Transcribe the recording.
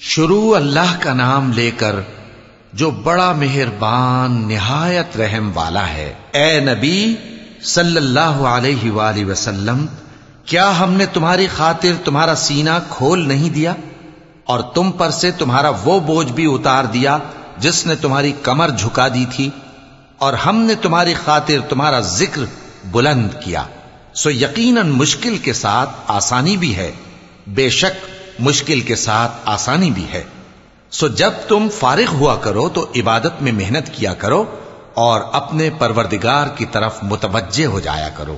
شروع اللہ کا نام لے کر جو بڑا مہربان، نہایت رحم والا ہے۔ اے نبی، صلی اللہ علیہ وآلہ وسلم، کیا ہم نے تمہاری خاطر تمہارا سینہ کھول نہیں دیا؟ اور تم پر سے تمہارا وہ بوجھ بھی اتار دیا جس نے تمہاری کمر جھکا دی تھی۔ اور ہم نے تمہاری خاطر تمہارا ذکر بلند کیا۔ سو یقیناً مشکل کے ساتھ آسانی بھی ہے۔ بے شک مشکل کے ساتھ آسانی بھی ہے۔ سو جب تم فارغ ہوا کرو تو عبادت میں محنت کیا کرو اور اپنے پروردگار کی طرف متوجہ ہو جایا کرو۔